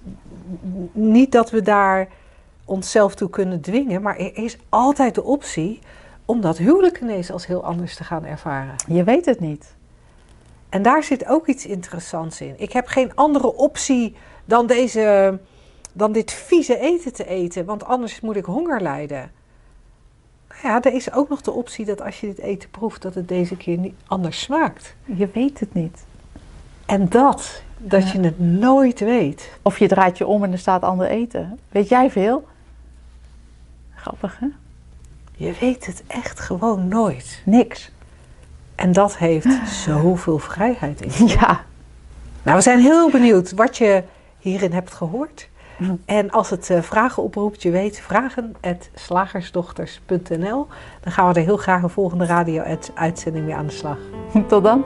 niet dat we daar onszelf toe kunnen dwingen, maar er is altijd de optie om dat huwelijk ineens als heel anders te gaan ervaren. Je weet het niet. En daar zit ook iets interessants in. Ik heb geen andere optie dan, deze, dan dit vieze eten te eten, want anders moet ik honger lijden. Ja, er is ook nog de optie dat als je dit eten proeft, dat het deze keer niet anders smaakt. Je weet het niet. En dat, dat je het nooit weet. Of je draait je om en er staat ander eten. Weet jij veel? Grappig, hè? Je weet het echt gewoon nooit. Niks. En dat heeft zoveel vrijheid in. Ja. Nou, we zijn heel benieuwd wat je hierin hebt gehoord. En als het eh, vragen oproept, je weet, vragen.slagersdochters.nl. Dan gaan we er heel graag een volgende radio-uitzending mee aan de slag. Tot dan.